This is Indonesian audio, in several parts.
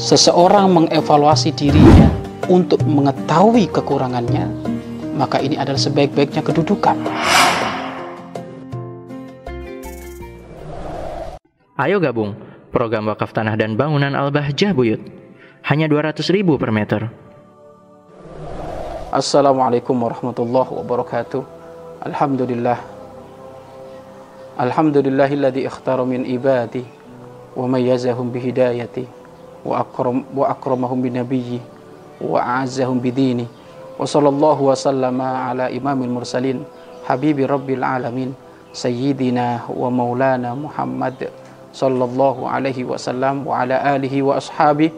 seseorang mengevaluasi dirinya untuk mengetahui kekurangannya, maka ini adalah sebaik-baiknya kedudukan. Ayo gabung program wakaf tanah dan bangunan Al-Bahjah Buyut. Hanya 200 ribu per meter. Assalamualaikum warahmatullahi wabarakatuh. Alhamdulillah. Alhamdulillahilladzi ikhtara min ibadi wa mayyazahum bihidayati wa akram wa akramahum binabiyyi wa a'azzahum bidini wa sallallahu wa sallama ala imamil mursalin habibi rabbil alamin sayyidina wa maulana Muhammad sallallahu alaihi wasallam wa ala alihi wa ashabi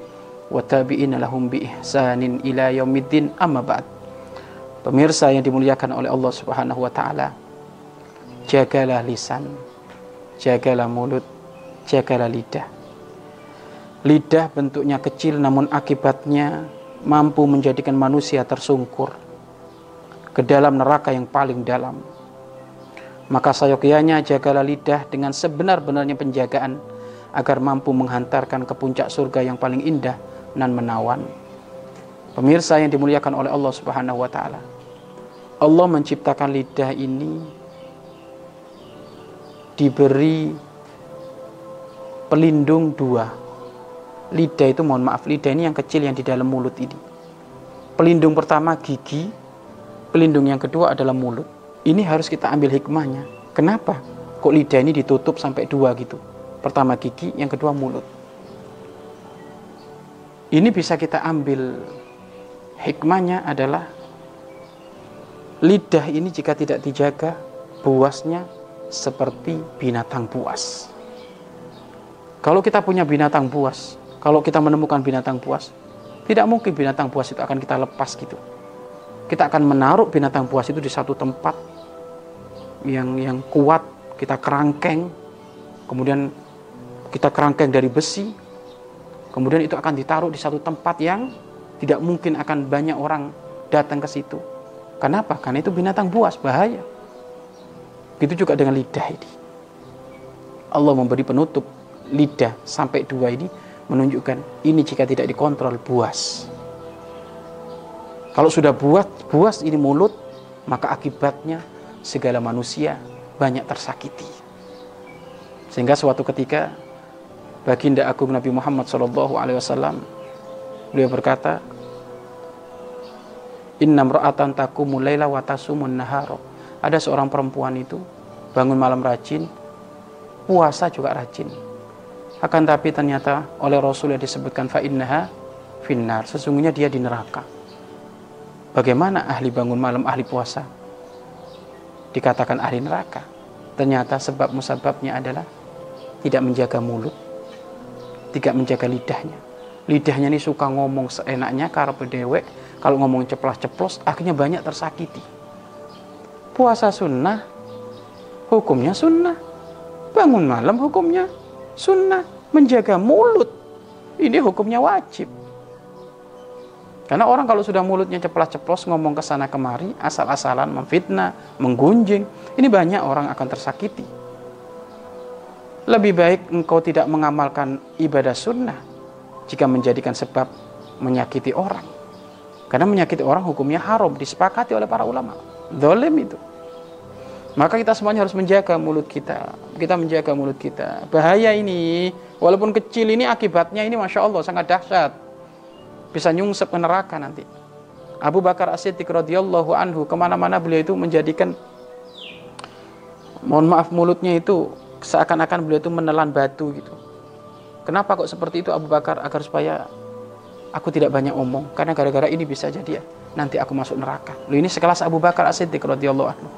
wa tabi'ina lahum bi ihsanin ila yaumiddin amma ba'd. Pemirsa yang dimuliakan oleh Allah Subhanahu wa taala jagalah lisan jagalah mulut jagalah lidah lidah bentuknya kecil namun akibatnya mampu menjadikan manusia tersungkur ke dalam neraka yang paling dalam maka sayogianya jagalah lidah dengan sebenar-benarnya penjagaan agar mampu menghantarkan ke puncak surga yang paling indah dan menawan. Pemirsa yang dimuliakan oleh Allah Subhanahu wa taala. Allah menciptakan lidah ini diberi pelindung dua. Lidah itu mohon maaf, lidah ini yang kecil yang di dalam mulut ini. Pelindung pertama gigi, pelindung yang kedua adalah mulut. Ini harus kita ambil hikmahnya. Kenapa? Kok lidah ini ditutup sampai dua gitu? Pertama gigi, yang kedua mulut. Ini bisa kita ambil hikmahnya adalah lidah ini jika tidak dijaga buasnya seperti binatang buas. Kalau kita punya binatang buas, kalau kita menemukan binatang buas, tidak mungkin binatang buas itu akan kita lepas gitu. Kita akan menaruh binatang buas itu di satu tempat yang yang kuat, kita kerangkeng, kemudian kita kerangkeng dari besi, kemudian itu akan ditaruh di satu tempat yang tidak mungkin akan banyak orang datang ke situ. Kenapa? Karena itu binatang buas, bahaya. Begitu juga dengan lidah ini. Allah memberi penutup lidah sampai dua ini menunjukkan ini jika tidak dikontrol buas. Kalau sudah buat buas ini mulut, maka akibatnya segala manusia banyak tersakiti. Sehingga suatu ketika baginda agung Nabi Muhammad Shallallahu Alaihi Wasallam beliau berkata, Inna mra'atan takumul laila wa. Ada seorang perempuan itu bangun malam rajin, puasa juga rajin. Akan tapi ternyata oleh Rasul yang disebutkan fa innaha finnar. Sesungguhnya dia di neraka. Bagaimana ahli bangun malam, ahli puasa? Dikatakan ahli neraka. Ternyata sebab musababnya adalah tidak menjaga mulut, tidak menjaga lidahnya. Lidahnya ini suka ngomong seenaknya, karena dewek, kalau ngomong ceplos-ceplos, akhirnya banyak tersakiti. Puasa sunnah, hukumnya sunnah. Bangun malam hukumnya sunnah. Menjaga mulut, ini hukumnya wajib. Karena orang kalau sudah mulutnya ceplos-ceplos ngomong ke sana kemari, asal-asalan memfitnah, menggunjing, ini banyak orang akan tersakiti. Lebih baik engkau tidak mengamalkan ibadah sunnah jika menjadikan sebab menyakiti orang. Karena menyakiti orang hukumnya haram, disepakati oleh para ulama. Dolim itu. Maka kita semuanya harus menjaga mulut kita. Kita menjaga mulut kita. Bahaya ini, walaupun kecil ini akibatnya ini Masya Allah sangat dahsyat. Bisa nyungsep ke neraka nanti. Abu Bakar As-Siddiq radhiyallahu anhu ke mana-mana beliau itu menjadikan mohon maaf mulutnya itu seakan-akan beliau itu menelan batu gitu. Kenapa kok seperti itu Abu Bakar agar supaya aku tidak banyak omong karena gara-gara ini bisa jadi ya nanti aku masuk neraka. Lu ini sekelas Abu Bakar As-Siddiq radhiyallahu anhu.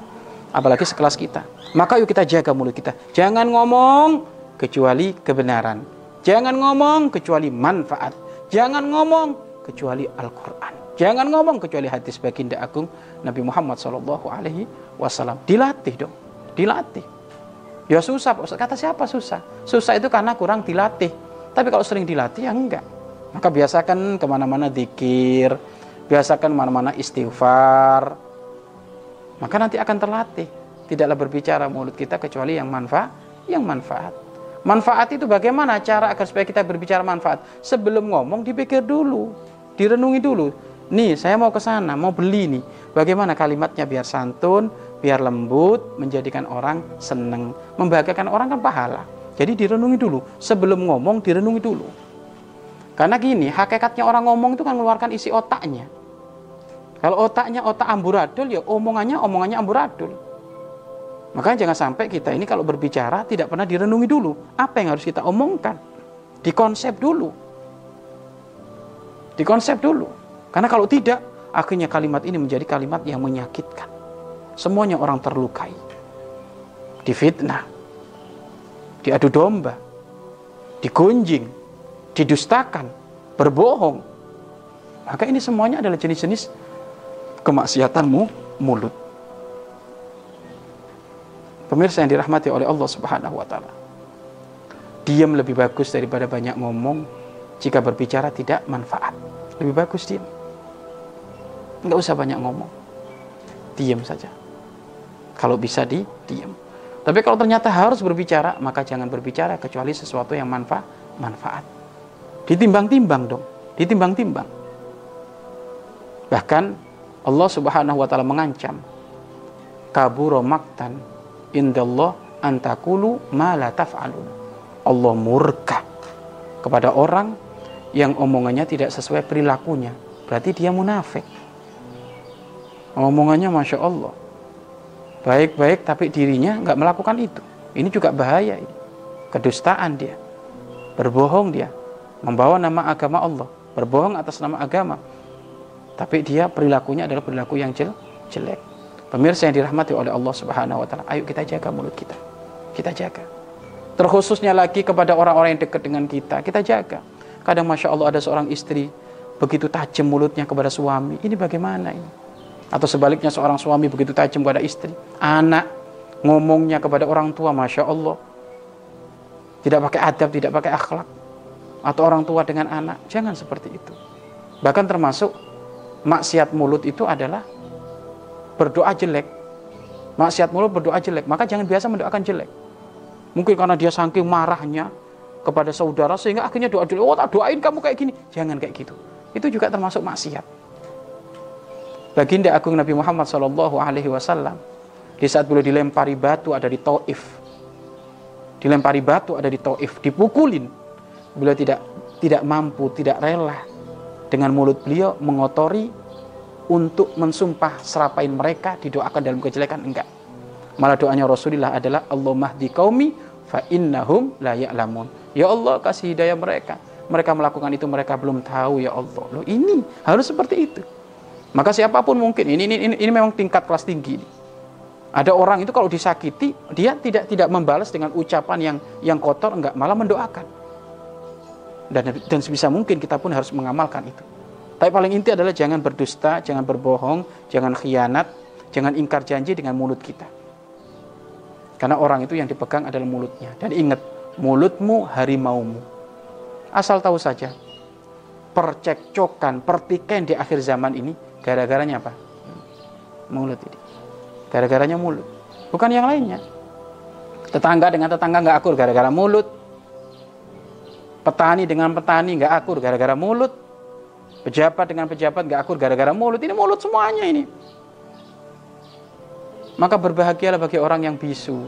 Apalagi sekelas kita. Maka yuk kita jaga mulut kita. Jangan ngomong kecuali kebenaran. Jangan ngomong kecuali manfaat. Jangan ngomong kecuali Al-Qur'an. Jangan ngomong kecuali hadis baginda agung Nabi Muhammad Shallallahu alaihi wasallam. Dilatih dong. Dilatih. Ya susah, kata siapa susah? Susah itu karena kurang dilatih. Tapi kalau sering dilatih ya enggak. Maka biasakan ke mana-mana dikir, biasakan ke mana-mana istighfar. Maka nanti akan terlatih. Tidaklah berbicara mulut kita kecuali yang manfaat, yang manfaat. Manfaat itu bagaimana cara agar supaya kita berbicara manfaat? Sebelum ngomong dipikir dulu, direnungi dulu. Nih, saya mau ke sana, mau beli nih. Bagaimana kalimatnya biar santun, biar lembut, menjadikan orang seneng, membahagiakan orang kan pahala. Jadi direnungi dulu, sebelum ngomong direnungi dulu. Karena gini, hakikatnya orang ngomong itu kan mengeluarkan isi otaknya. Kalau otaknya otak amburadul ya omongannya omongannya amburadul. Makanya jangan sampai kita ini kalau berbicara tidak pernah direnungi dulu. Apa yang harus kita omongkan? Dikonsep dulu. Dikonsep dulu. Karena kalau tidak, akhirnya kalimat ini menjadi kalimat yang menyakitkan. Semuanya orang terlukai. Difitnah. Diadu domba. Digunjing. Didustakan. Berbohong. Maka ini semuanya adalah jenis-jenis kemaksiatanmu mulut. Pemirsa yang dirahmati oleh Allah Subhanahu wa taala. Diam lebih bagus daripada banyak ngomong jika berbicara tidak manfaat. Lebih bagus diam. Enggak usah banyak ngomong. Diam saja. Kalau bisa di diam. Tapi kalau ternyata harus berbicara, maka jangan berbicara kecuali sesuatu yang manfaat. manfaat. Ditimbang-timbang dong, ditimbang-timbang. Bahkan Allah Subhanahu wa taala mengancam kaburo maktan indallah antakulu ma la taf'alun. Allah murka kepada orang yang omongannya tidak sesuai perilakunya. Berarti dia munafik. Omongannya Masya Allah. Baik-baik tapi dirinya nggak melakukan itu. Ini juga bahaya ini. Kedustaan dia. Berbohong dia. Membawa nama agama Allah. Berbohong atas nama agama. Tapi dia perilakunya adalah perilaku yang jelek. Pemirsa yang dirahmati oleh Allah Subhanahu wa taala, ayo kita jaga mulut kita. Kita jaga. Terkhususnya lagi kepada orang-orang yang dekat dengan kita, kita jaga. Kadang Masya Allah ada seorang istri begitu tajam mulutnya kepada suami. Ini bagaimana ini? Atau sebaliknya seorang suami begitu tajam kepada istri. Anak ngomongnya kepada orang tua, Masya Allah. Tidak pakai adab, tidak pakai akhlak. Atau orang tua dengan anak. Jangan seperti itu. Bahkan termasuk maksiat mulut itu adalah berdoa jelek, maksiat mulut berdoa jelek, maka jangan biasa mendoakan jelek. Mungkin karena dia saking marahnya kepada saudara sehingga akhirnya doa jelek, oh tak doain kamu kayak gini. Jangan kayak gitu. Itu juga termasuk maksiat. Baginda Agung Nabi Muhammad Shallallahu Alaihi Wasallam di saat beliau dilempari batu ada di Taif, dilempari batu ada di Taif, dipukulin, beliau tidak tidak mampu, tidak rela dengan mulut beliau mengotori untuk mensumpah serapain mereka didoakan dalam kejelekan? Enggak. Malah doanya Rasulullah adalah Allah mahdi qaumi fa innahum la ya'lamun. Ya Allah kasih hidayah mereka. Mereka melakukan itu mereka belum tahu ya Allah. Loh ini harus seperti itu. Maka siapa pun mungkin ini ini ini, ini memang tingkat kelas tinggi ini. ada orang itu kalau disakiti dia tidak tidak membalas dengan ucapan yang yang kotor enggak malah mendoakan dan dan sebisa mungkin kita pun harus mengamalkan itu tapi paling inti adalah jangan berdusta, jangan berbohong, jangan khianat, jangan ingkar janji dengan mulut kita. Karena orang itu yang dipegang adalah mulutnya. Dan ingat, mulutmu harimaumu. Asal tahu saja, percekcokan, pertikaian di akhir zaman ini, gara-garanya apa? Mulut ini. Gara-garanya mulut. Bukan yang lainnya. Tetangga dengan tetangga nggak akur gara-gara mulut. Petani dengan petani nggak akur gara-gara mulut Pejabat dengan pejabat gak akur gara-gara mulut. Ini mulut semuanya ini. Maka berbahagialah bagi orang yang bisu.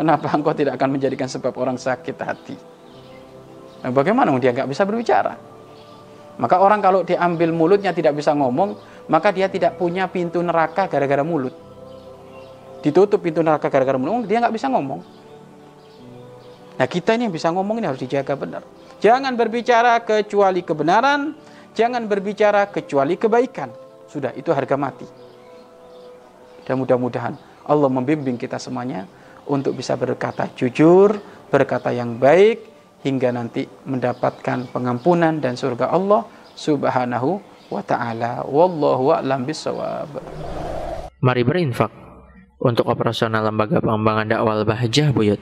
Kenapa engkau tidak akan menjadikan sebab orang sakit hati? Nah, bagaimana dia nggak bisa berbicara? Maka orang kalau diambil mulutnya tidak bisa ngomong, maka dia tidak punya pintu neraka gara-gara mulut. Ditutup pintu neraka gara-gara mulut, dia nggak bisa ngomong. Nah kita ini yang bisa ngomong ini harus dijaga benar. Jangan berbicara kecuali kebenaran, Jangan berbicara kecuali kebaikan. Sudah, itu harga mati. Dan mudah-mudahan Allah membimbing kita semuanya untuk bisa berkata jujur, berkata yang baik, hingga nanti mendapatkan pengampunan dan surga Allah subhanahu wa ta'ala. Wallahu a'lam bisawab. Mari berinfak untuk operasional lembaga pengembangan dakwah Bahjah Buyut.